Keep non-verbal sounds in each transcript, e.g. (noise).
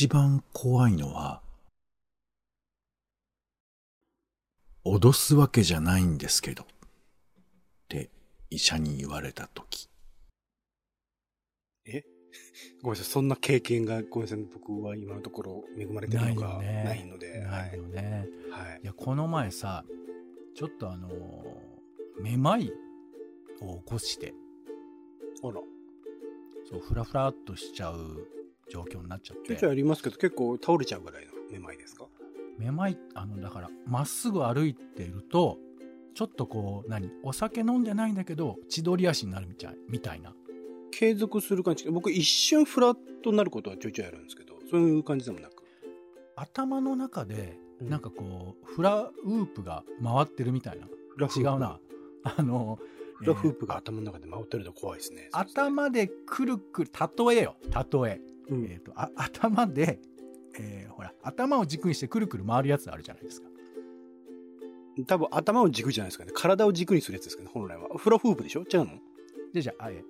一番怖いのは、脅すわけじゃないんですけど、って医者に言われたとき。え？ごめんなさい、そんな経験が、ごめんなさい、僕は今のところ恵まれてるのがねないので。ないよね。はい。いや、この前さ、ちょっとあのーめまいを起こして、あら。そう、ふらふらっとしちゃう状況になっちゃっちょいちょいて、ありますけど、結構倒れちゃうぐらいのめまいですか？めまい、あの、だから、まっすぐ歩いていると、ちょっとこう、何？お酒飲んでないんだけど、千鳥足になるみたいみたいな。継続する感じ。僕一瞬フラットになることはちょいちょいあるんですけど、そういう感じでもなく。頭の中で、うんなんかこう、フラウープが回ってるみたいな。違うな。。あの、フラフープえーが頭の中で回ってると怖いですね。頭でくるくる、例えよ、例え。うんえっ、と、あ頭で、えーほら、頭を軸にしてくるくる回るやつあるじゃないですか。多分頭を軸じゃないですかね。体を軸にするやつですかね、本来は。フラフープでしょ？違うの？で、じゃあ、あえ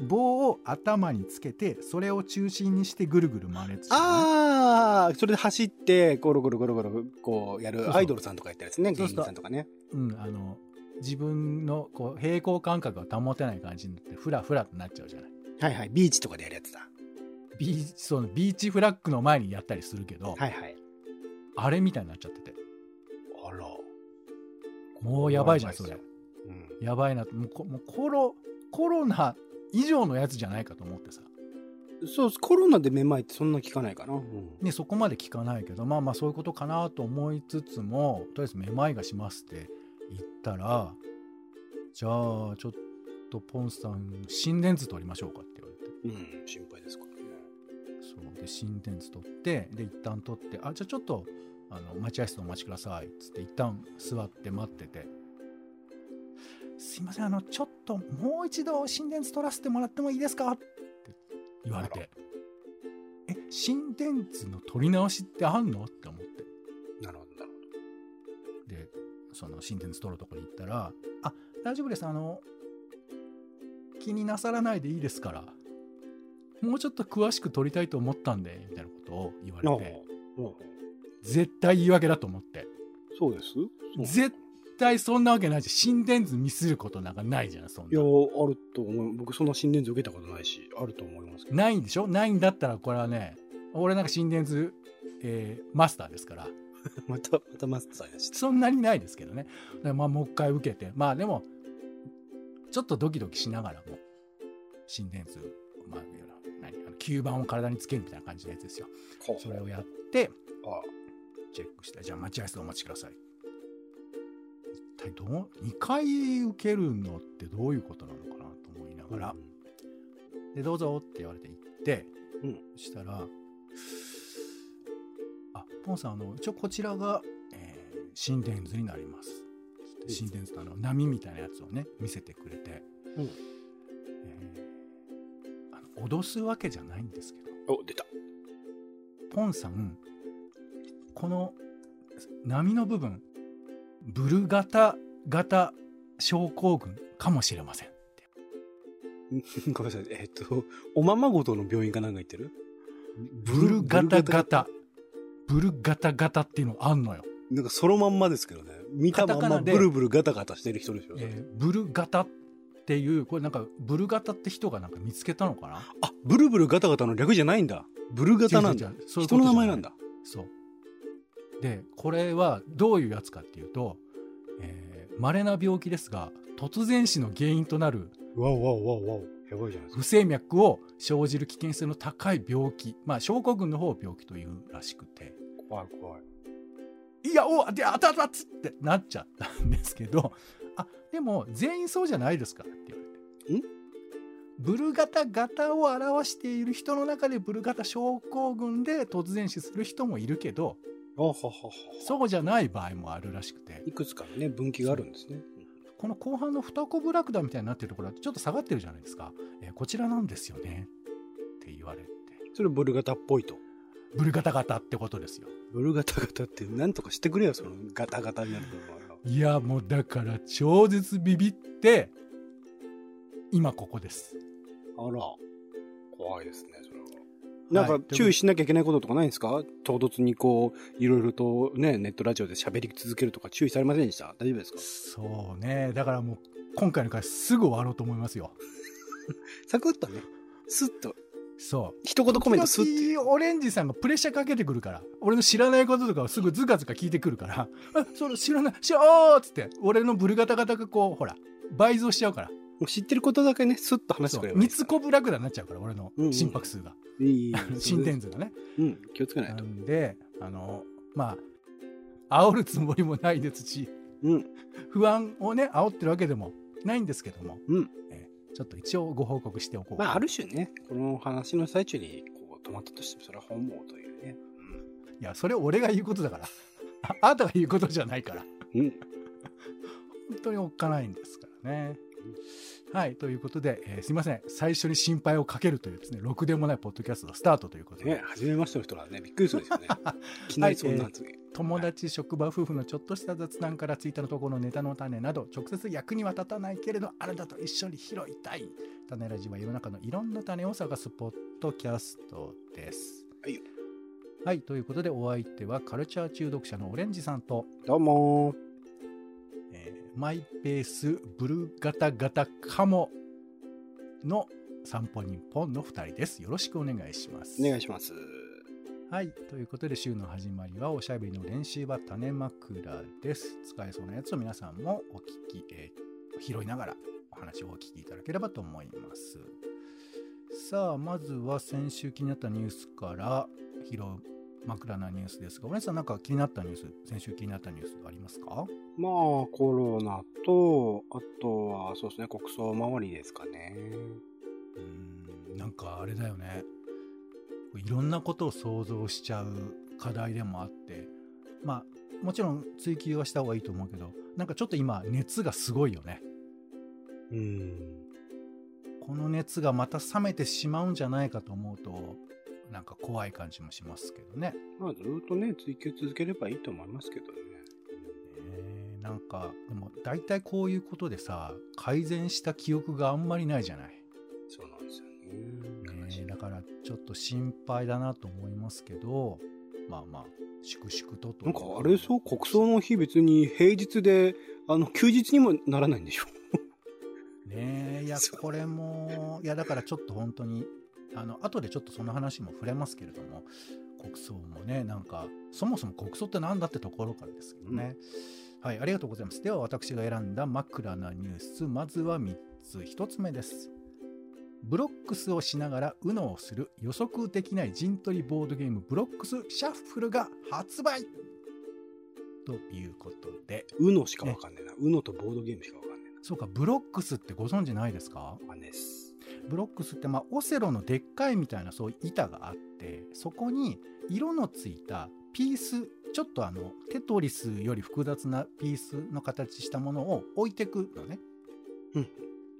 棒を頭につけて、それを中心にしてぐるぐる回るやつじゃない？ああ、それで走って、ゴロゴロゴロゴロ、こうやるアイドルさんとかやったやつね、芸人さんとかね。うん、あの、自分のこう平行感覚が保てない感じになって、フラフラとなっちゃうじゃない？はいはい、ビーチとかでやるやつだ。ビーチ、そのビーチフラッグの前にやったりするけど、はいはい。あれみたいになっちゃってて。あら。もうやばいじゃん、それ。うん。やばいなもうこもうコロ、コロナ以上のやつじゃないかと思ってさ。そう、コロナでめまいってそんな聞かないかな。うん。ね、そこまで聞かないけど、まあまあそういうことかなと思いつつも、とりあえずめまいがしますって言ったら、じゃあちょっとポンさん、心電図取りましょうかって言われて。うん、心配ですか。そう。で、心電図取って、で、一旦取って、あ、じゃあちょっと、あの、待合室お待ちください。つって一旦座って待ってて、すいません、あの、ちょっともう一度心電図取らせてもらってもいいですか？って言われて、え、心電図の取り直しってあんの？って思って。なるほど、なるほで、その心電図取るとこに行ったら、あ、大丈夫です。あの、気になさらないでいいですから、もうちょっと詳しく取りたいと思ったんで、みたいなことを言われど。て、絶対言い訳だと思って。そうです？絶対そんなわけないじゃん。心電図ミスることなんかないじゃん、そんいや、な。あると思う。僕そんな心電図受けたことないし、あると思いますけど。ないんでしょ？ないんだったら、これはね、俺なんか心電図、えーマスターですから、(laughs) また、またマスターやし。そんなにないですけどね。まあ、もう一回受けて。まあでも、ちょっとドキドキしながらも、心電図、まあ、吸盤を体につけるみたいな感じのやつですよ。それをやって、あ。チェックして、じゃあ待合室でお待ちください。一体どう、2回受けるのってどういうことなのかなと思いなあがら、で、どうぞって言われて行って、うん。そしたら、あ、ポンさん、あの、一応こちらが、えー心電図になります。心電図のあの波みたいなやつをね、見せてくれて、うん脅すわけじゃないんですけど、お、出た。ポンさん、この波の部分、ブルガタ型症候群かもしれません。(laughs) ごめんなさい。えっと、おままごとの病院かなんか行ってる？ブルガタ型。ブルガタ型っていうのあんのよ。なんかそのまんまですけどね。見たまんまブルブルガタガタしてる人でしょ。えーブルガタっていう、これなんか、ブルガタって人がなんか見つけたのかな？あ、ブルブルガタガタの略じゃないんだ。ブルガタなんだ人の名前なんだ。そう。で、これはどういうやつかっていうと、えー、稀な病気ですが、突然死の原因となるわおわおわおわお。やばいじゃない。不整脈を生じる危険性の高い病気。まあ、症候群の方を病気というらしくて。怖い怖い。いや、おで、あたたつってなっちゃったんですけど、あ、でも、全員そうじゃないですからって言われて。ん？ブルガタ型を表している人の中でブルガタ症候群で突然死する人もいるけど、あはははは。そうじゃない場合もあるらしくて、いくつかのね、分岐があるんですね。この後半の二コブラクダみたいになってるところはちょっと下がってるじゃないですか。えーこちらなんですよね。って言われて。それブルガタっぽいと。ブルガタ型ってことですよ。ブルガタガタってなんとかしてくれよ、そのガタガタになるところは。いや、もうだから超絶ビビって、今ここです。あら。怖いですね、それは。なんかはい注意しなきゃいけないこととかないんですか？唐突にこう、いろいろとね、ネットラジオで喋り続けるとか注意されませんでした？大丈夫ですか？そうね。だからもう、今回の回すぐ終わろうと思いますよ。(laughs) サクッとね、スッと、そう。一言コメントスッて。オレンジさんがプレッシャーかけてくるから、俺の知らないこととかをすぐズカズカ聞いてくるから、あ、それ知らない、知ら、あーっつって、俺のブルガタガタがこう、ほら、倍増しちゃうから。もう知ってることだけね、スッと話して。くればいい三つこぶラクダになっちゃうから、俺のうんうん心拍数が。いいいい心電図がね。うん、気をつけないなと。んで、あの、まあ、煽るつもりもないですし、うん、不安をね、煽ってるわけでもないんですけども、うん。えちょっと一応ご報告しておこうまあ、ある種ね、この話の最中に、こう、止まったとしても、それは本望というね。いや、それ俺が言うことだから。(laughs) ああなたが言うことじゃないから。うん。うん。本当におっかないんですからね。はい。ということで、えーすいません。最初に心配をかけるというですね、ろくでもないポッドキャストスタートということで、ね、初めましての人はね、びっくりするんですよね。(laughs) いきなりそんな発言。友達、職場、夫婦のちょっとした雑談からツイッターの投稿のネタの種など、直接役には立たないけれど、あなたと一緒に拾いたい。種ラジは世の中のいろんな種を探すポッドキャストです。はいよ。はい。ということで、お相手はカルチャー中毒者のオレンジさんと、どうもえーマイペースブルガタガタカモの散歩日本の2人です。よろしくお願いします。お願いします。はい。ということで、週の始まりは、おしゃべりの練習は種枕です。使えそうなやつを皆さんもお聞き、えー拾いながらお話をお聞きいただければと思います。さあ、まずは先週気になったニュースから拾う枕なニュースですが、お姉さんなんか気になったニュース、先週気になったニュースありますか？まあ、コロナと、あとは、そうですね、国葬周りですかね。うーんなんかあれだよねいろんなことを想像しちゃう課題でもあってまあもちろん追求はした方がいいと思うけどなんかちょっと今熱がすごいよねうん。この熱がまた冷めてしまうんじゃないかと思うとなんか怖い感じもしますけどね。まあ、ずっとね、追求続ければいいと思いますけどね。えーなんかでも大体こういうことでさ改善した記憶があんまりないじゃない？そうなんですよね。ね、だからちょっと心配だなと思いますけどまあまあ粛々とと。なんかあれそう国葬の日別に平日で、あの、休日にもならないんでしょ？ねえいやこれもいやだからちょっと本当にあの後でちょっとその話も触れますけれども国葬もねなんかそもそも国葬って何だってところからですけどね、はいありがとうございます。では私が選んだ枕なニュースまずは3つ。1つ目です。ブロックスをしながら UNO をする予測できない陣取りボードゲームブロックスシャッフルが発売。ということで。うのしかわかんねえな。うのとボードゲームしかわかんねそうかブロックスってご存知ないですか？えな。わかんねえっす。ブロックスって、まあ、オセロのでっかいみたいなそういう板があってそこに色のついたピースちょっとあのテトリスより複雑なピースの形したものを置いてくのね、うん。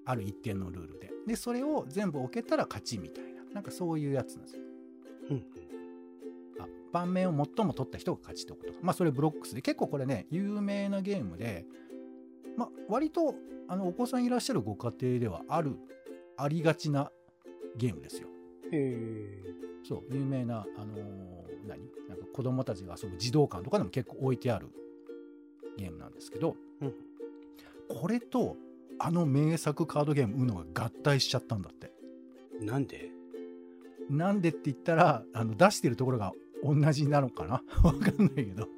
ある一定のルールで。でそれを全部置けたら勝ちみたいななんかそういうやつなんですよ。うん。あ盤面を最も取った人が勝ちってことか。まあそれブロックスで。結構これね有名なゲームでまあ割とあのお子さんいらっしゃるご家庭ではあるありがちなゲームですよ。へそう有名なあのー何？なんか子供たちが遊ぶ児童館とかでも結構置いてあるゲームなんですけど、うん。これとあの名作カードゲーム UNO が合体しちゃったんだって。え。なんで？なんでって言ったらあの出してるところが同じなのかな？(laughs) わかんないけど。っ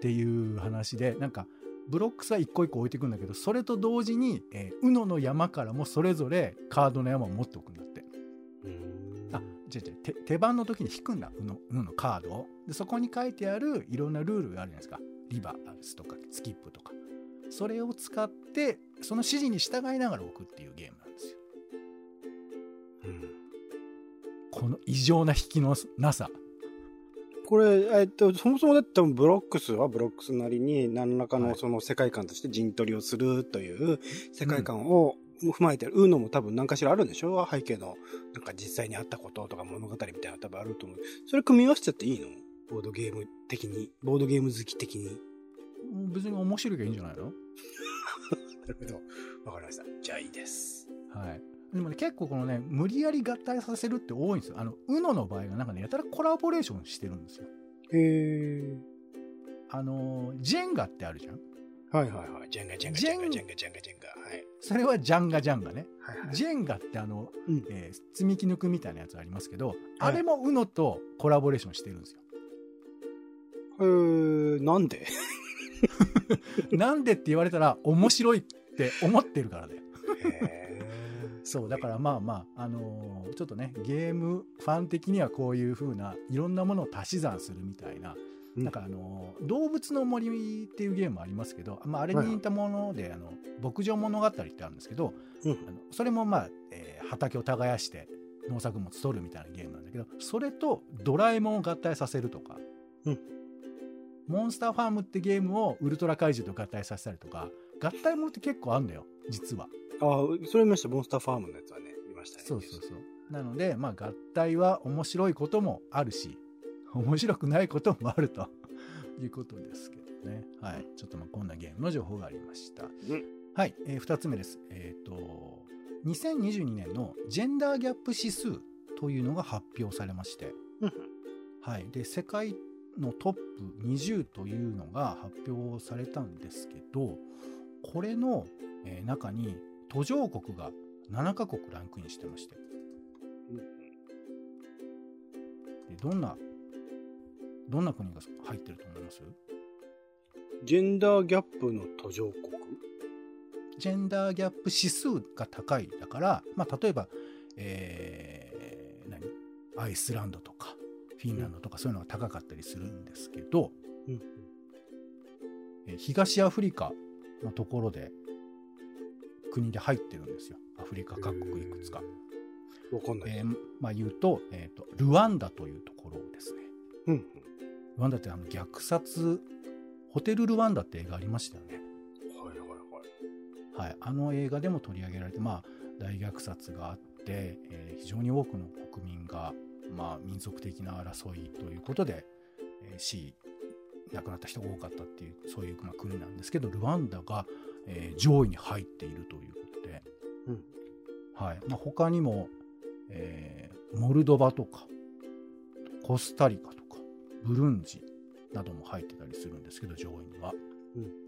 ていう話でなんかブロックスは一個一個置いていくんだけどそれと同時に、えー、UNO の山からもそれぞれカードの山を持っておくんだって。あ違う違う。手手番の時に引くんだ UNO, UNO のカードを。でそこに書いてあるいろんなルールがあるじゃないですか。リバースとかスキップとか。それを使ってその指示に従いながら置くっていうゲームなんですよ。うん。この異常な引きのなさこれ、えっと、そもそもだってブロックスはブロックスなりに何らかはいのその世界観として陣取りをするという世界観を踏まえてる、うのも多分何かしらあるんでしょ？背景の、なんか実際にあったこととか物語みたいなの多分あると思う。それ組み合わせちゃっていいの？ボードゲーム的に？ボードゲーム好き的に？別に面白いがいいんじゃないの？(laughs) なるほど。わかりました。じゃあいいです。はい。でもね、結構このね、無理やり合体させるって多いんですよ。あの、UNO の場合はなんかね、やたらコラボレーションしてるんですよ。へえ。あの、ジェンガってあるじゃんはいはいはい。ジェンガジェンガジェンガジェンガジェンガジェンガ。はい。それはジャンガジャンガね。はいはい。ジェンガってあの、うんえー積み木抜くみたいなやつありますけど、あれも UNO とコラボレーションしてるんですよ。えー、なんで？(laughs) なんでって言われたら面白いって思ってるからだよ。へそう、だからまあまあ、あのーちょっとね、ゲームファン的にはこういう風ないろんなものを足し算するみたいな、うん。なんかあのー動物の森っていうゲームありますけど、まあ、あれに似たもので、あの、牧場物語ってあるんですけど、うん。あのそれもまあ、えー畑を耕して農作物取るみたいなゲームなんだけど、それとドラえもんを合体させるとか、うん。モンスターファームってゲームをウルトラ怪獣と合体させたりとか、合体ものって結構あるんだよ、実は。ああ、それ見ました。モンスターファームのやつはね、見ましたね。そうそうそう。なので、まあ、合体は面白いこともあるし、(laughs) 面白くないこともあると (laughs) いうことですけどね。はい。ちょっとまあこんなゲームの情報がありました。うんはい。えー、2つ目です。えっ、と、2022年のジェンダーギャップ指数というのが発表されまして、うんはい。で、世界のトップ20というのが発表されたんですけど、これの、えー中に途上国が7カ国ランクインしてまして、でどんな、どんな国が入ってると思います？ジェンダーギャップの途上国？ジェンダーギャップ指数が高いだから、まあ、例えば、えー何？アイスランドとかフィンランドとかそういうのが高かったりするんですけど、うん。えー東アフリカのところで国で入ってるんですよアフリカ各国いくつか。わかんない。えーまあ、言うと,、えーとルワンダというところですね。うん。ルワンダってあの虐殺ホテルルワンダって映画ありましたよね。はいはいはい。はい、あの映画でも取り上げられて、まあ、大虐殺があって、えー非常に多くの国民が、まあ、民族的な争いということで、えー死亡くなった人が多かったっていうそういう、まあ、国なんですけどルワンダが、えー上位に入っているということで、うん。はい。まあ、他にも、えーモルドバとかコスタリカとかブルンジなども入ってたりするんですけど上位には、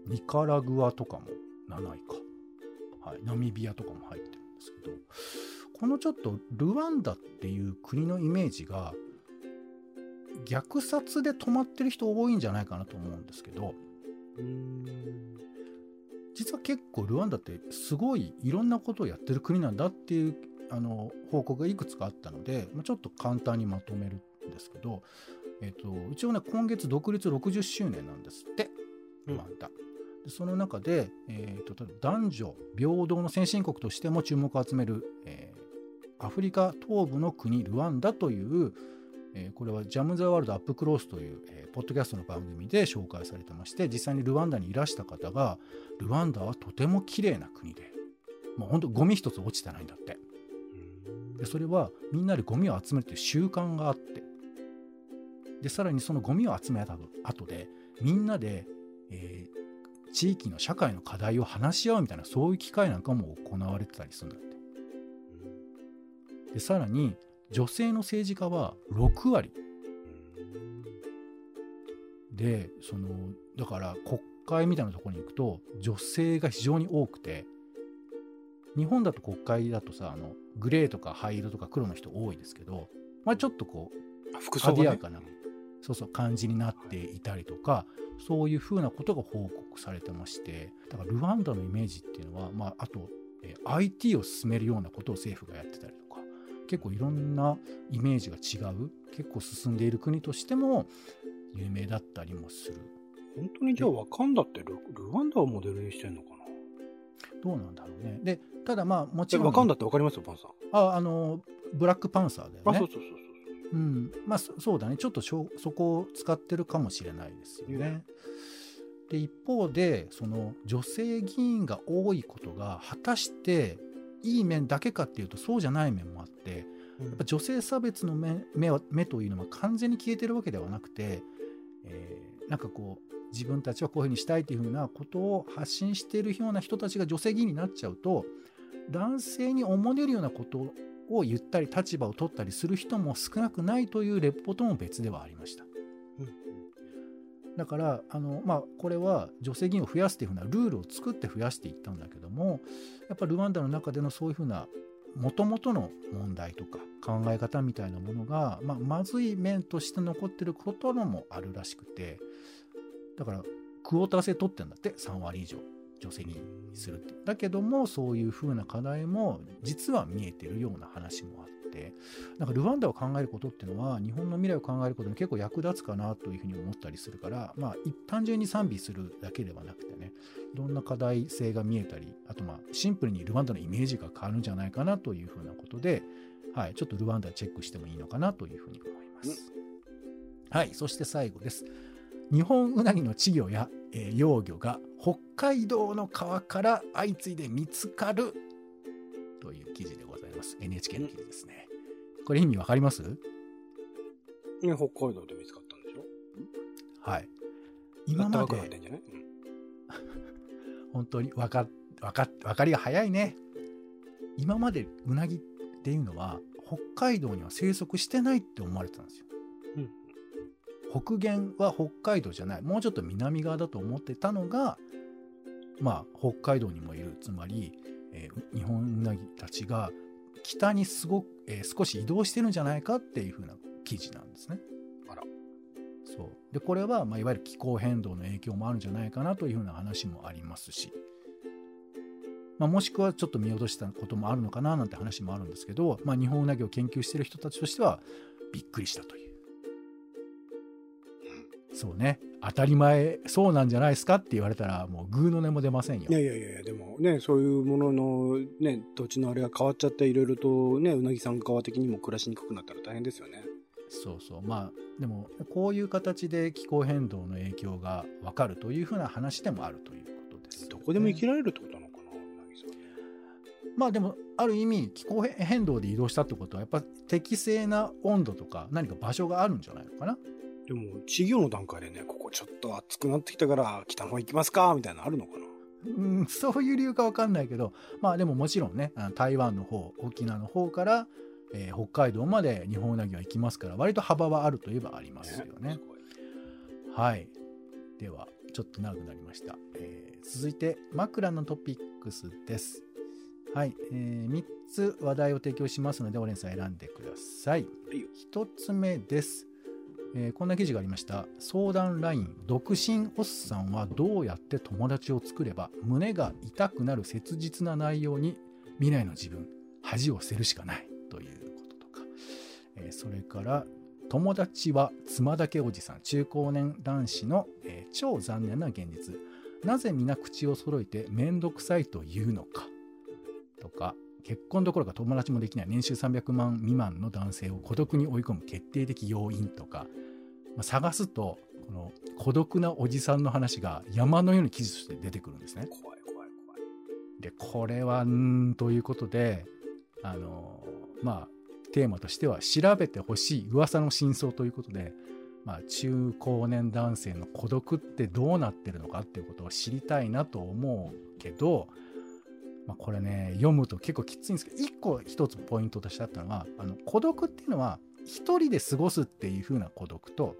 ニカラグアとかも7位か、はい、ナミビアとかも入ってるんですけどこのちょっとルワンダっていう国のイメージが虐殺で止まってる人多いんじゃないかなと思うんですけど。うーん。実は結構ルワンダってすごいいろんなことをやってる国なんだっていうあの報告がいくつかあったので、まあちょっと簡単にまとめるんですけど、えっと一応ね今月独立60周年なんですってルワンダ。でその中で、えー、と例えば男女平等の先進国としても注目を集める、えーアフリカ東部の国ルワンダという、えーこれはジャム・ザ・ワールド・アップ・クロースという、えーポッドキャストの番組で紹介されてまして実際にルワンダにいらした方がルワンダはとても綺麗な国でもう本当ゴミ一つ落ちてないんだって。でそれはみんなでゴミを集めるという習慣があって。でさらにそのゴミを集めた後でみんなで、えー地域の社会の課題を話し合うみたいなそういう機会なんかも行われてたりするんだって。でさらに女性の政治家は6割。でそのだから国会みたいなところに行くと女性が非常に多くて日本だと国会だとさあのグレーとか灰色とか黒の人多いですけど、まあ、ちょっとこうあ服装が、ね、艶やかなそうそう感じになっていたりとかそういうふうなことが報告されてましてだからルワンダのイメージっていうのは、まあ、あと、えー IT を進めるようなことを政府がやってたり結構いろんなイメージが違う結構進んでいる国としても有名だったりもする。本当にじゃあワカンダってルルワンダをモデルにしてんのかな？どうなんだろうね。でただまあもちえろん。ワカンダってわかりますよパンさん、ああのブラックパンサーだよね。あそうそうそうそうう。ん、まあそそうだね。ちょっとしょそこを使ってるかもしれないですよね。ね。で一方でその女性議員が多いことが果たしていい面だけかっていうとそうじゃない面もあってやっぱ女性差別の目目は目というのは完全に消えてるわけではなくて、えーなんかこう自分たちはこういうふうにしたいというふうなことを発信しているような人たちが女性議員になっちゃうと男性におもねるようなことを言ったり立場を取ったりする人も少なくないというレポートも別ではありました。だからあの、まあ、これは女性議員を増やすというふうなルールを作って増やしていったんだけどもやっぱルワンダの中でのそういうふうなもともとの問題とか考え方みたいなものが、まあ、まずい面として残ってることのもあるらしくてだからクォーター制取ってんだって3割以上女性にするって。だけどもそういうふうな課題も実は見えてるような話もあって。なんかルワンダを考えることっていうのは日本の未来を考えることに結構役立つかなというふうに思ったりするからまあ単純に賛美するだけではなくてねいろんな課題性が見えたりあとまあシンプルにルワンダのイメージが変わるんじゃないかなというふうなことで、はい、ちょっとルワンダチェックしてもいいのかなというふうに思います。はい、そして最後です。日本ウナギの稚魚や、えー幼魚が北海道の川から相次いで見つかるという記事でございます。NHK の記事ですね。これ意味わかります？ね、北海道で見つかったんでしょ？はい。今まで (laughs) 本当に。わかわかわかりが早いね。今までウナギっていうのは北海道には生息してないって思われてたんですよ。うん。北限は北海道じゃない。もうちょっと南側だと思ってたのがまあ北海道にもいる。つまり、えー日本ウナギたちが北にすごく、えー少し移動してるんじゃないかっていうふうな記事なんですね。あらそうでこれは、まあ、いわゆる気候変動の影響もあるんじゃないかなというふうな話もありますし、まあ、もしくはちょっと見落としたこともあるのかななんて話もあるんですけど、まあ、日本ウナギを研究している人たちとしてはびっくりしたという。そうね当たり前そうなんじゃないですかって言われたらもうグーの音も出ませんよい。やいやいや、でもね、そういうものの、ね、土地のあれが変わっちゃって、いろいろとね、うなぎさん側的にも暮らしにくくなったら大変ですよね。そうそうまあでもこういう形で気候変動の影響が分かるというふうな話でもあるということです、どこでも生きられるってことなのかな、うなぎさん。まあでもある意味気候変動で移動したってことはやっぱ適正な温度とか何か場所があるんじゃないのかなでも、稚魚の段階でね、ここちょっと暑くなってきたから、北の方行きますかみたいなのあるのかな？うんそういう理由か分かんないけどまあでももちろんね台湾の方沖縄の方から、えー北海道まで日本ウナギは行きますから割と幅はあるといえばありますよねす。ごいはい。では、ちょっと長くなりました。えー続いて、枕のトピックスです。はい。え3つ話題を提供しますので、オレンさん選んでください1つ目です。えーこんな記事がありました。相談 LINE、独身おっさんはどうやって友達を作れば胸が痛くなる切実な内容に未来の自分、恥を捨てるしかないということとか、えーそれから、友達は妻だけおじさん中高年男子の、えー超残念な現実。なぜ皆口を揃えて面倒くさいと言うのかとか。結婚どころか友達もできない年収300万未満の男性を孤独に追い込む決定的要因とか、まあ探すとこの孤独なおじさんの話が山のように記事として出てくるんですね。怖い怖い怖い。でこれはんということであのまあテーマとしては調べてほしい噂の真相ということで、まあ、中高年男性の孤独ってどうなってるのかっていうことを知りたいなと思うけど、まあ、これね読むと結構きついんですけど一個一つポイントとしてあったのはあの孤独っていうのは一人で過ごすっていう風な孤独と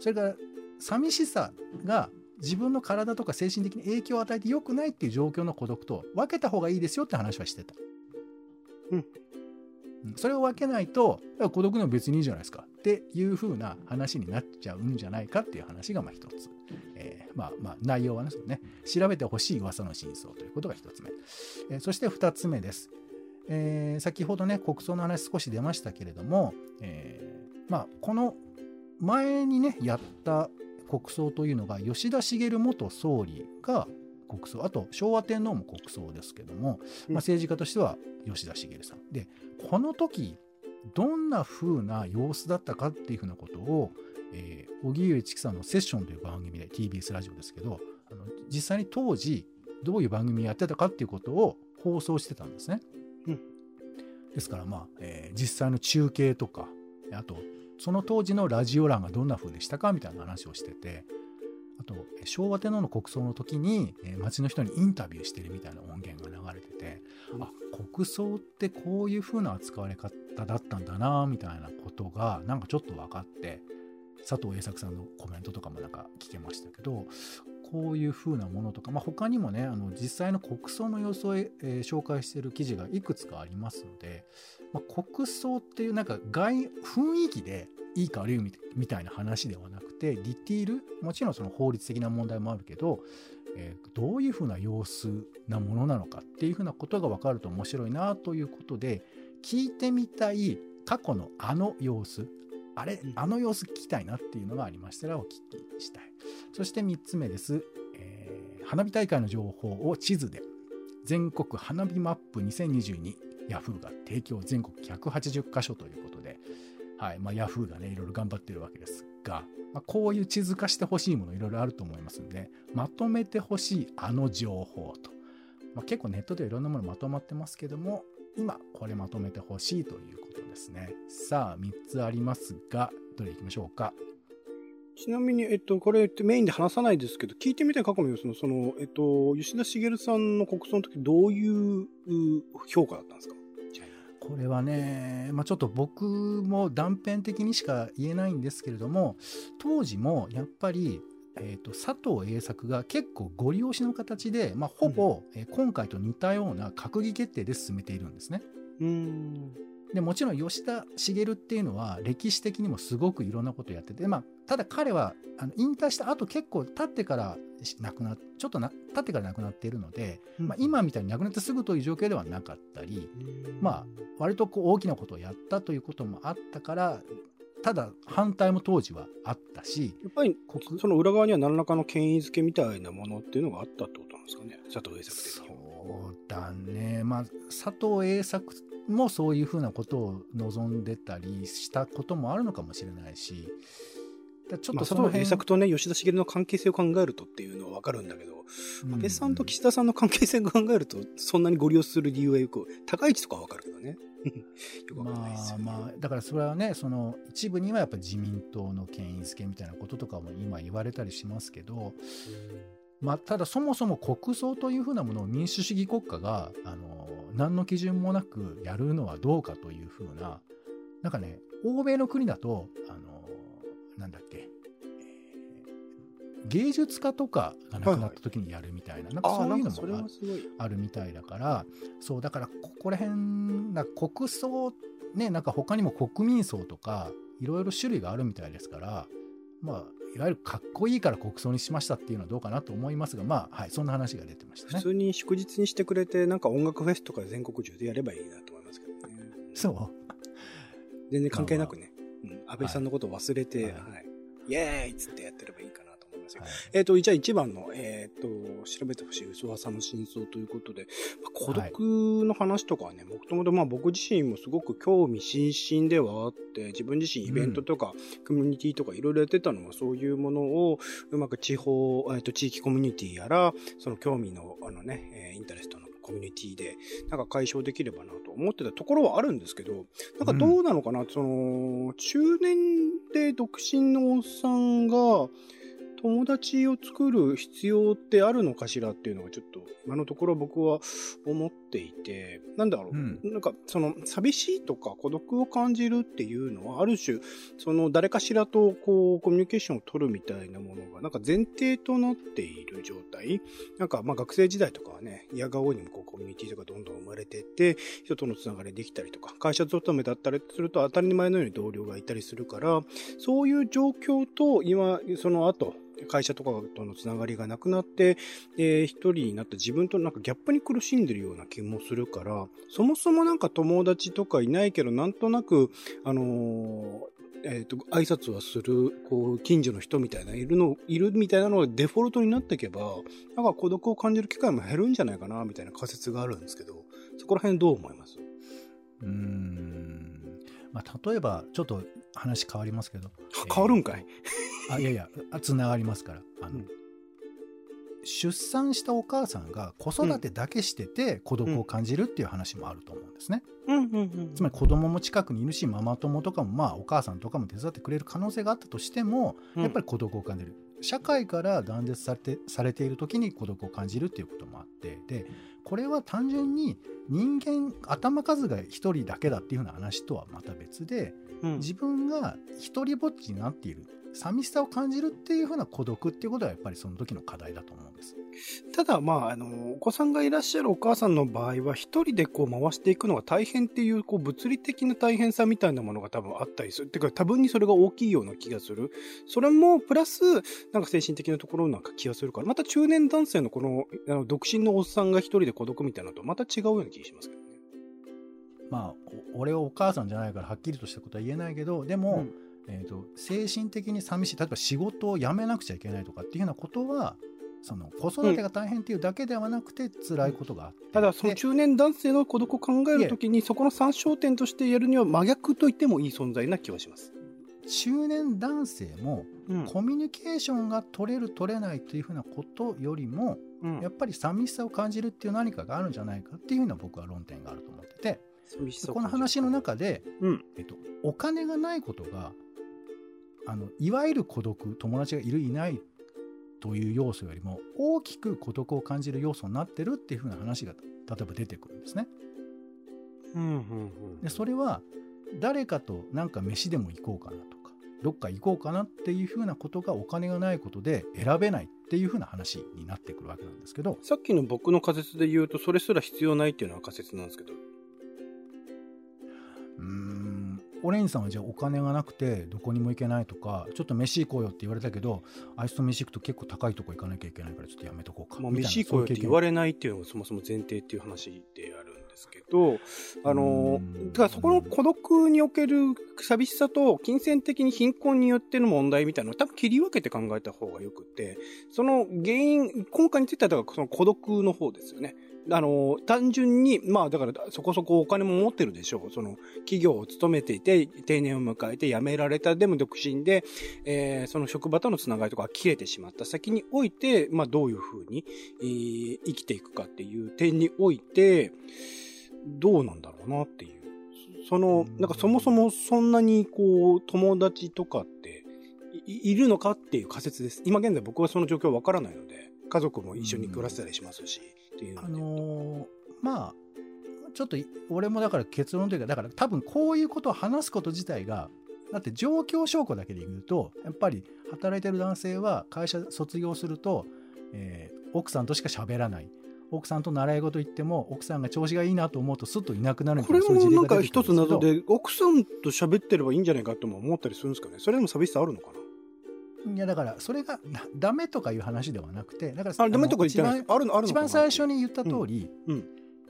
それから寂しさが自分の体とか精神的に影響を与えて良くないっていう状況の孤独と分けた方がいいですよって話はしてた。うん。うん。それを分けないと孤独の別にいいじゃないですか。っていう風な話になっちゃうんじゃないかっていう話がまあ一つ、えーまあまあ内容はねそうね。調べてほしい噂の真相ということが一つ目、えーそして二つ目です、えー先ほどね国葬の話少し出ましたけれども、えーまあこの前にねやった国葬というのが吉田茂元総理が国葬。あと昭和天皇も国葬ですけども、うん。まあ、政治家としては吉田茂さん。でこの時どんな風な様子だったかっていうふうなことを、えー、荻上チキさんの「セッション」という番組で TBS ラジオですけどあの実際に当時どういう番組やってたかっていうことを放送してたんですね。うんですからまあ、えー実際の中継とかあとその当時のラジオ欄がどんな風でしたかみたいな話をしててあとえ昭和天皇の国葬の時に、えー町の人にインタビューしてるみたいな音源が流れてて、うんあ国葬ってこういう風な扱われ方だったんだなみたいなことがなんかちょっと分かって佐藤栄作さんのコメントとかもなんか聞けましたけどこういう風なものとか、まあ、他にもねあの実際の国葬の様子を、えー紹介している記事がいくつかありますので、まあ、国葬っていうなんか外雰囲気でいいか悪いみたいな話ではなくてディティールもちろんその法律的な問題もあるけど、えーどういう風な様子なものなのかっていう風なことが分かると面白いなということで聞いてみたい過去のあの様子あれうん。あの様子聞きたいなっていうのがありましたらお聞きしたい。そして3つ目です、えー花火大会の情報を地図で。全国花火マップ2022ヤフーが提供全国180カ所ということで、はい。まあ、ヤフーがねいろいろ頑張ってるわけですが、まあ、こういう地図化してほしいものいろいろあると思いますんで。まとめてほしいあの情報と、まあ、結構ネットでいろんなものまとまってますけども今これまとめてほしいということですねさあ3つありますがどれいきましょうか？ちなみに、えっと、これメインで話さないですけど、聞いてみたい過去の様子の、その、えっと、吉田茂さんの国葬の時、どういうう評価だったんですか？これはね、まあ、ちょっと僕も断片的にしか言えないんですけれども当時もやっぱり、えー、と佐藤栄作が結構ご利用しの形で、まあ、ほぼ、えー今回と似たような閣議決定で進めているんですね。うーん。でもちろん吉田茂っていうのは歴史的にもすごくいろんなことやってて、まあ、ただ彼はあの引退した後結構経ってから亡くなちょっとな経ってから亡くなっているので、まあ、今みたいに亡くなってすぐという状況ではなかったり、まあ割とこう大きなことをやったということもあったからただ反対も当時はあったしやっぱり国その裏側には何らかの権威づけみたいなものっていうのがあったってことなんですかね佐藤栄作的そには。うだねまあ佐藤栄作もそういうふうなことを望んでたりしたこともあるのかもしれないしだちょっまあ、とその辺、佐藤栄作とね、吉田茂の関係性を考えるとっていうのはわかるんだけど、うん安倍さんと岸田さんの関係性を考えると、そんなにご利用する理由はよく、高市とかはわかるけどね。(laughs) よくわかんないですよ、ね。まあまあだからそれはねその一部にはやっぱ自民党の権威づけみたいなこととかも今言われたりしますけど、まあ、ただそもそも国葬というふうなものを民主主義国家があの何の基準もなくやるのはどうかというふうななんかね欧米の国だとあのなんだっけ、えー芸術家とかが亡くなった時にやるみたいな,、なんかああ、そうのないんかそれもあはすごい。あるみたいだからそうだからここら辺な国葬ねなんか他にも国民葬とかいろいろ種類があるみたいですからまあいわゆるかっこいいから国葬にしましたっていうのはどうかなと思いますがまあはいそんな話が出てましたね。普通に祝日にしてくれて、なんか音楽フェスとか全国中でやればいいなと思いますけどね。そう？全然関係なくね。うん、安倍さんのことを忘れて、ははいい。イエーイっつってやってればいいかなと思いますよ。はい。えっ、と、じゃあ一番の、えっ、と、調べてほしい嘘噂の真相ということで、まあ孤独の話とかはね、もともとまあ僕自身もすごく興味津々ではあって、自分自身イベントとか、コミュニティとかいろいろやってたのはそういうものをうまく地方、えっ、と、地域コミュニティやら、その興味の、あのね、えーインタレストのコミュニティで、なんか解消できればなと思ってたところはあるんですけど、なんかどうなのかな、その、中年で独身のおっさんが、友達を作る必要ってあるのかしらっていうのがちょっと今のところ僕は思っていて、なんだろう、うんなんかその寂しいとか孤独を感じるっていうのはある種、その誰かしらとこうコミュニケーションを取るみたいなものがなんか前提となっている状態。なんかまあ学生時代とかはね、嫌顔にもこうコミュニティとかどんどん生まれていって、人とのつながりできたりとか、会社勤めだったりすると当たり前のように同僚がいたりするから、そういう状況と今、その後、会社とかとのつながりがなくなって、えー一人になった自分となんかギャップに苦しんでるような気もするから、そもそもなんか友達とかいないけど、なんとなく、あのーえっ、と、挨拶はする、こう、近所の人みたいな、いるの、いるみたいなのがデフォルトになっていけば、なんか孤独を感じる機会も減るんじゃないかな、みたいな仮説があるんですけど、そこら辺どう思います？うん。まあ、例えばちょっと話変わりますけど。変わるんかい、あいやいやつながりますから。あの、うん。出産したお母さんが子育てだけしてて孤独を感じるっていう話もあると思うんですね、うん、うん、うん。つまり子供も近くにいるしママ友とかもまあお母さんとかも手伝ってくれる可能性があったとしても、うん。やっぱり孤独を感じる。社会から断絶されてされている時に孤独を感じるっていうこともあってでこれは単純に人間頭数が1人だけだっていうふうな話とはまた別で自分が一人ぼっちになっている寂しさを感じるっていうふうな孤独っていうことはやっぱりその時の課題だと思うんです。ただ、まあ、あの、お子さんがいらっしゃるお母さんの場合は、一人でこう回していくのが大変っていう、こう、物理的な大変さみたいなものが多分あったりするっ。ていうか、多分にそれが大きいような気がする。それも、プラス、なんか精神的なところなんか気がするから、また中年男性のこの、あの、独身のおっさんが一人で孤独みたいなのと、また違うような気がしますけど。まあお俺はお母さんじゃないからはっきりとしたことは言えないけどでも、えー、と精神的に寂しい。例えば仕事を辞めなくちゃいけないとかっていうようなことはその子育てが大変っていうだけではなくて辛いことがあって、ただ、そので中年男性の孤独を考えるときに、そこの参照点としてやるには真逆と言ってもいい存在な気はします。中年男性もうん。コミュニケーションが取れる取れないというふうなことよりもうん。やっぱり寂しさを感じるっていう何かがあるんじゃないかっていうふうな僕は論点があると思っててこの話の中で、うんえっと、お金がないことがあのいわゆる孤独友達がいるいないという要素よりも大きく孤独を感じる要素になってるっていうふうな話が例えば出てくるんですね。うんうんうんでそれは誰かとなんか飯でも行こうかなとかどっか行こうかなっていうふうなことがお金がないことで選べないっていうふうな話になってくるわけなんですけどさっきの僕の仮説で言うと、それすら必要ないっていうのは仮説なんですけど。オレンジさんはじゃあお金がなくてどこにも行けないとかちょっと飯行こうよって言われたけどあいつと飯行くと結構高いとこ行かなきゃいけないからちょっとやめとこうか。まあ、飯行こうよって言われないっていうのがそもそも前提っていう話であるんですけど、あのうん、だからそこの孤独における寂しさと金銭的に貧困によっての問題みたいなのを多分切り分けて考えた方がよくて、その原因、今回についてはだからその孤独の方ですよね。あの、単純に、まあだからそこそこお金も持ってるでしょう。その企業を勤めていて定年を迎えて辞められたでも独身で、えーその職場とのつながりとか切れてしまった先において、まあどういうふうに、えー生きていくかっていう点において、どうなんだろうなっていう。その、なんかそもそもそんなにこう、友達とかっていいるのかっていう仮説です。今現在僕はその状況わからないので、家族も一緒に暮らせたりしますし、っていうのあで。のーまあちょっとい俺もだから結論というかだから多分こういうことを話すこと自体がだって状況証拠だけで言うとやっぱり働いてる男性は会社卒業すると、えー奥さんとしか喋らない奥さんと習い事行っても奥さんが調子がいいなと思うとすっといなくなるみこれもなんか一つ謎で、奥さんと喋ってればいいんじゃないかとも思ったりするんですかね。それでも寂しさあるのかな？いやだからそれがだダメとかいう話ではなくてだからあ、ダメとか言ってない一番です。あるの、あるの一番最初に言った通り、うんうん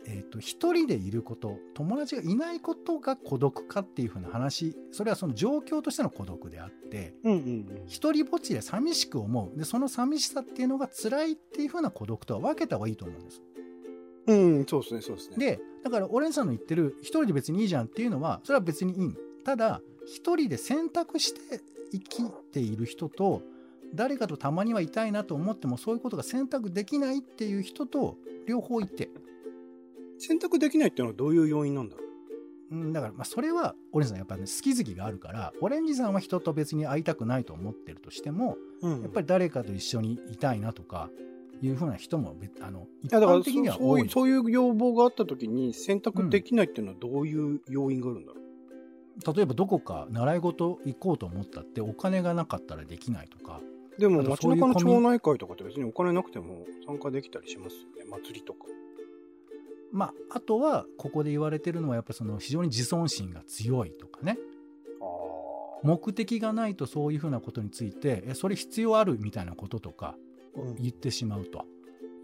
えー、と一人でいること友達がいないことが孤独かっていうふうな話それはその状況としての孤独であってうんうんうん。一人ぼっちで寂しく思うでその寂しさっていうのが辛いっていうふうな孤独とは分けた方がいいと思うんです。うん、そうですね、そうですね。でだからオレンさんの言ってる一人で別にいいじゃんっていうのはそれは別にいいただ一人で選択して生きている人と誰かとたまにはいたいなと思ってもそういうことが選択できないっていう人と両方いて。選択できないっていうのはどういう要因なんだろう？うんだからまあそれはオレンジさんやっぱね好き好きがあるからオレンジさんは人と別に会いたくないと思ってるとしてもうんやっぱり誰かと一緒にいたいなとかいうふうな人も別あの一いやだから般的には多い。そういう要望があった時に選択できないっていうのはどういう要因があるんだろう、例えばどこか習い事行こうと思ったってお金がなかったらできないとか。でも街中の町内会とかって別にお金なくても参加できたりしますよね。祭りとか。まああとはここで言われてるのはやっぱその非常に自尊心が強いとかね。あ目的がないとそういうふうなことについてえそれ必要あるみたいなこととか言ってしまうと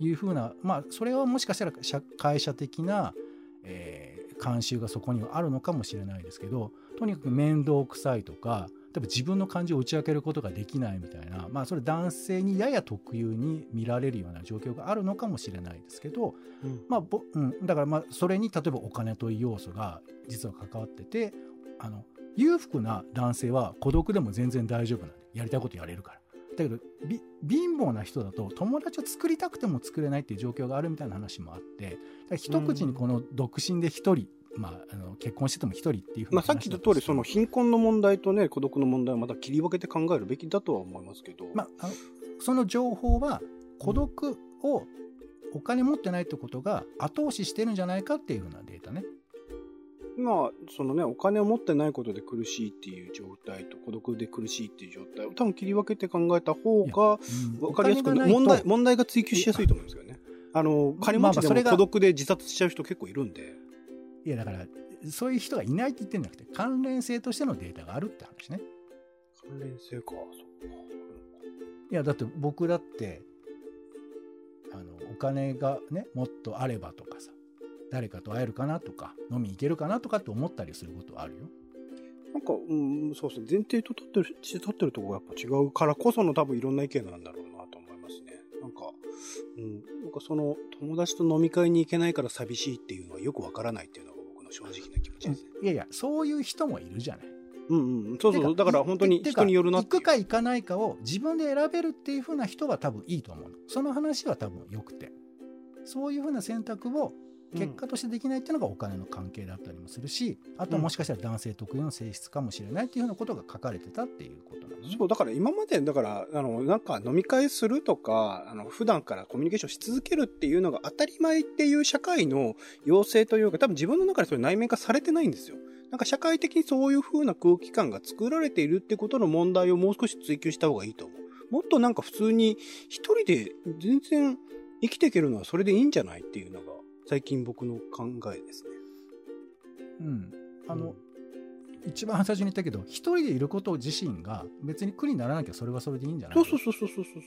いうふうな、まあそれはもしかしたら社会社的な、えー慣習がそこにはあるのかもしれないですけどとにかく面倒くさいとか例えば自分の感情を打ち明けることができないみたいなまあそれ男性にやや特有に見られるような状況があるのかもしれないですけど、うん。まあぼうん、だからまあそれに例えばお金という要素が実は関わっててあの裕福な男性は孤独でも全然大丈夫なんでやりたいことやれるからだけどび貧乏な人だと友達を作りたくても作れないっていう状況があるみたいな話もあって一口にこの独身で一人まあ、あの結婚してても一人っていうふうまあさっき言った通り、その貧困の問題とね、孤独の問題をまた切り分けて考えるべきだとは思いますけど。まあ、あのその情報は孤独をお金持ってないってことが後押ししてるんじゃないかっていうふうなデータね。まあ、そのね、お金を持ってないことで苦しいっていう状態と孤独で苦しいっていう状態を多分切り分けて考えた方がうん分かりやすく問題、問題が追求しやすいと思うんですよね。あの、金持ちでも孤独で自殺しちゃう人結構いるんで。いやだからそういう人がいないって言ってるんじゃなくて関連性としてのデータがあるって話ね。関連性か、そっか。いやだって僕だってあのお金がねもっとあればとかさ誰かと会えるかなとか飲みに行けるかなとかって思ったりすることはあるよ。なんか、うん、そうですね。前提と立ってる、立ってるところがやっぱ違うからこその多分いろんな意見なんだろうなと思いますね。なんか、うん、なんかその友達と飲み会に行けないから寂しいっていうのはよくわからないっていうのが僕の正直な気持ちですね。いやいやそういう人もいるじゃない。うんうん。そうそう。だから本当に人によるなっていう行くか行かないかを自分で選べるっていう風な人は多分いいと思うの。その話は多分良くて。そういう風な選択を結果としてできないっていうのがお金の関係だったりもするし、あとはもしかしたら男性特有の性質かもしれないっていうふうなことが書かれてたっていうことなのね。そう、だから今まで、だから、あの、なんか飲み会するとか、あの、普段からコミュニケーションし続けるっていうのが当たり前っていう社会の要請というか、多分自分の中でそれ内面化されてないんですよ。なんか社会的にそういう風な空気感が作られているってことの問題をもう少し追求した方がいいと思う。もっとなんか普通に一人で全然生きていけるのはそれでいいんじゃないっていうのが最近僕の考えですね。うん。あの、うん、一番最初に言ったけど、一人でいること自身が別に苦にならなきゃそれはそれでいいんじゃない？そうそうそうそうそうそう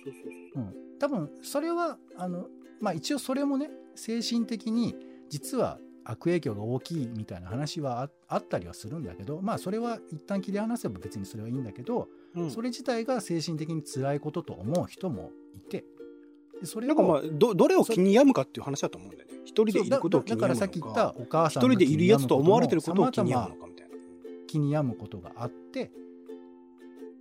そう。うん。多分、それは、あの、まあ一応それもね、精神的に実は悪影響が大きいみたいな話はあったりはするんだけど、まあそれは一旦切り離せば別にそれはいいんだけど、うん、それ自体が精神的に辛いことと思う人もいて、それなんかまあ、ど、どれを気に病むかっていう話だと思うんだよね。一人でいることを気だだに病むのか。からさっき言ったお母さん一人でいるやつと思われてることを気に病むのかみたいな。気に病むことがあって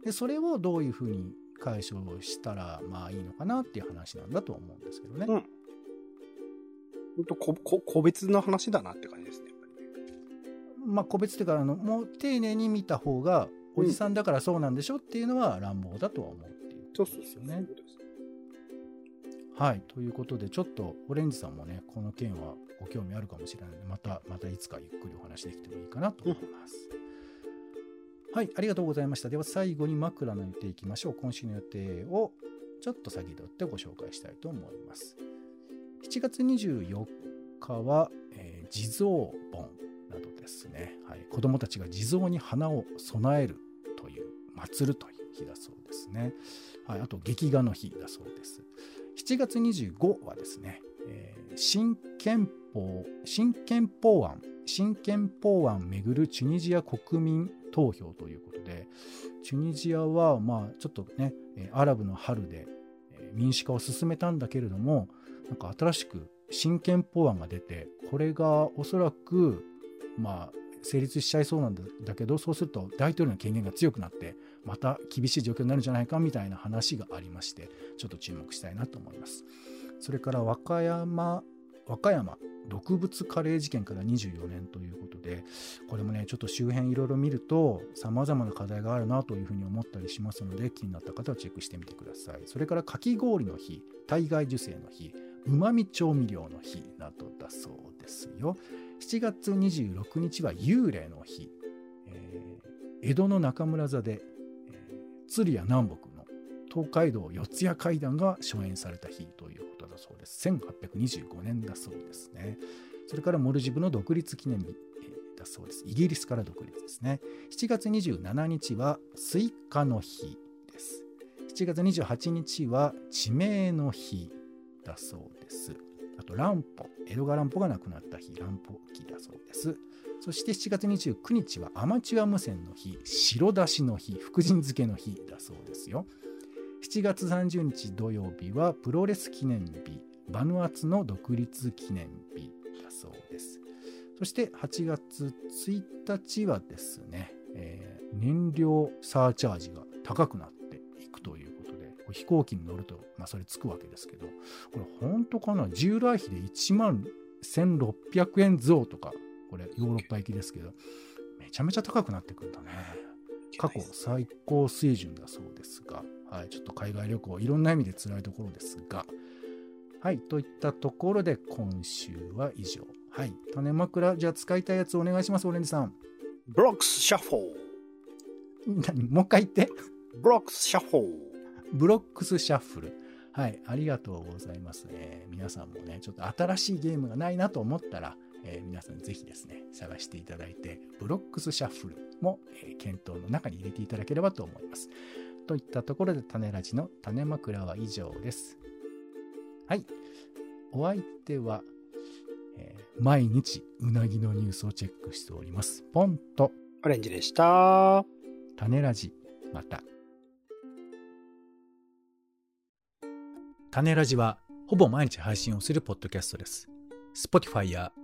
でそれをどういうふうに解消したらまあいいのかなっていう話なんだと思うんですけどね。うんほんとこ、こ、個別の話だなって感じですね。やっぱりねまあ、個別というかあのもう丁寧に見た方がおじさんだからそうなんでしょっていうのは乱暴だとは思うっていうそうそうことですよねそうそういう。はいということでちょっとオレンジさんもねこの件はご興味あるかもしれないのでまたまたいつかゆっくりお話できてもいいかなと思います。はいありがとうございました。では最後に枕の予定いきましょう。今週の予定をちょっと先取ってご紹介したいと思います。7月24日は、えー地蔵盆などですね、はい、子どもたちが地蔵に花を供えるという祭るという日だそうですね、はい、あと劇画の日だそうです7月25はですね、えー新憲法新憲法案新憲法案めぐるチュニジア国民投票ということでチュニジアはまあちょっとねアラブの春で民主化を進めたんだけれどもなんか新しく新憲法案が出てこれがおそらくまあ成立しちゃいそうなんだけどそうすると大統領の権限が強くなってまた厳しい状況になるんじゃないかみたいな話がありましてちょっと注目したいなと思います。それから和歌山和歌山毒物カレー事件から24年ということでこれもねちょっと周辺いろいろ見ると様々な課題があるなというふうに思ったりしますので気になった方はチェックしてみてください。それからかき氷の日体外受精の日うまみ調味料の日などだそうですよ。7月26日は幽霊の日、えー江戸の中村座で、鶴屋南北の東海道四谷怪談が初演された日ということだそうです。1825年だそうですね。それからモルジブの独立記念日、だそうです。イギリスから独立ですね。7月27日はスイカの日です。7月28日は地名の日だそうです。あと乱歩江戸川乱歩が亡くなった日乱歩忌だそうです。そして7月29日はアマチュア無線の日白だしの日福神漬けの日だそうですよ。7月30日土曜日はプロレス記念日バヌアツの独立記念日だそうです。そして8月1日はですね、えー燃料サーチャージが高くなっていくということで飛行機に乗ると、まあ、それつくわけですけどこれ本当かな？従来比で1万1600円増とかこれヨーロッパ行きですけど、めちゃめちゃ高くなってくんだね。過去最高水準だそうですが、はい、ちょっと海外旅行、いろんな意味で辛いところですが、はい、といったところで今週は以上。はい、種枕、じゃあ使いたいやつお願いします、オレンジさん。ブロックスシャッフォー。何？もう一回言って。ブロックスシャッフォー。ブロックスシャッフル。はい、ありがとうございます。えー皆さんもね、ちょっと新しいゲームがないなと思ったら、えー皆さんぜひですね、探していただいて、ブロックスシャッフルも、えー検討の中に入れていただければと思います。といったところで、種ラジの種枕は以上です。はい。お相手は、えー毎日うなぎのニュースをチェックしております。ポンとオレンジでした。種ラジ、また。種ラジはほぼ毎日配信をするポッドキャストです。Spotify や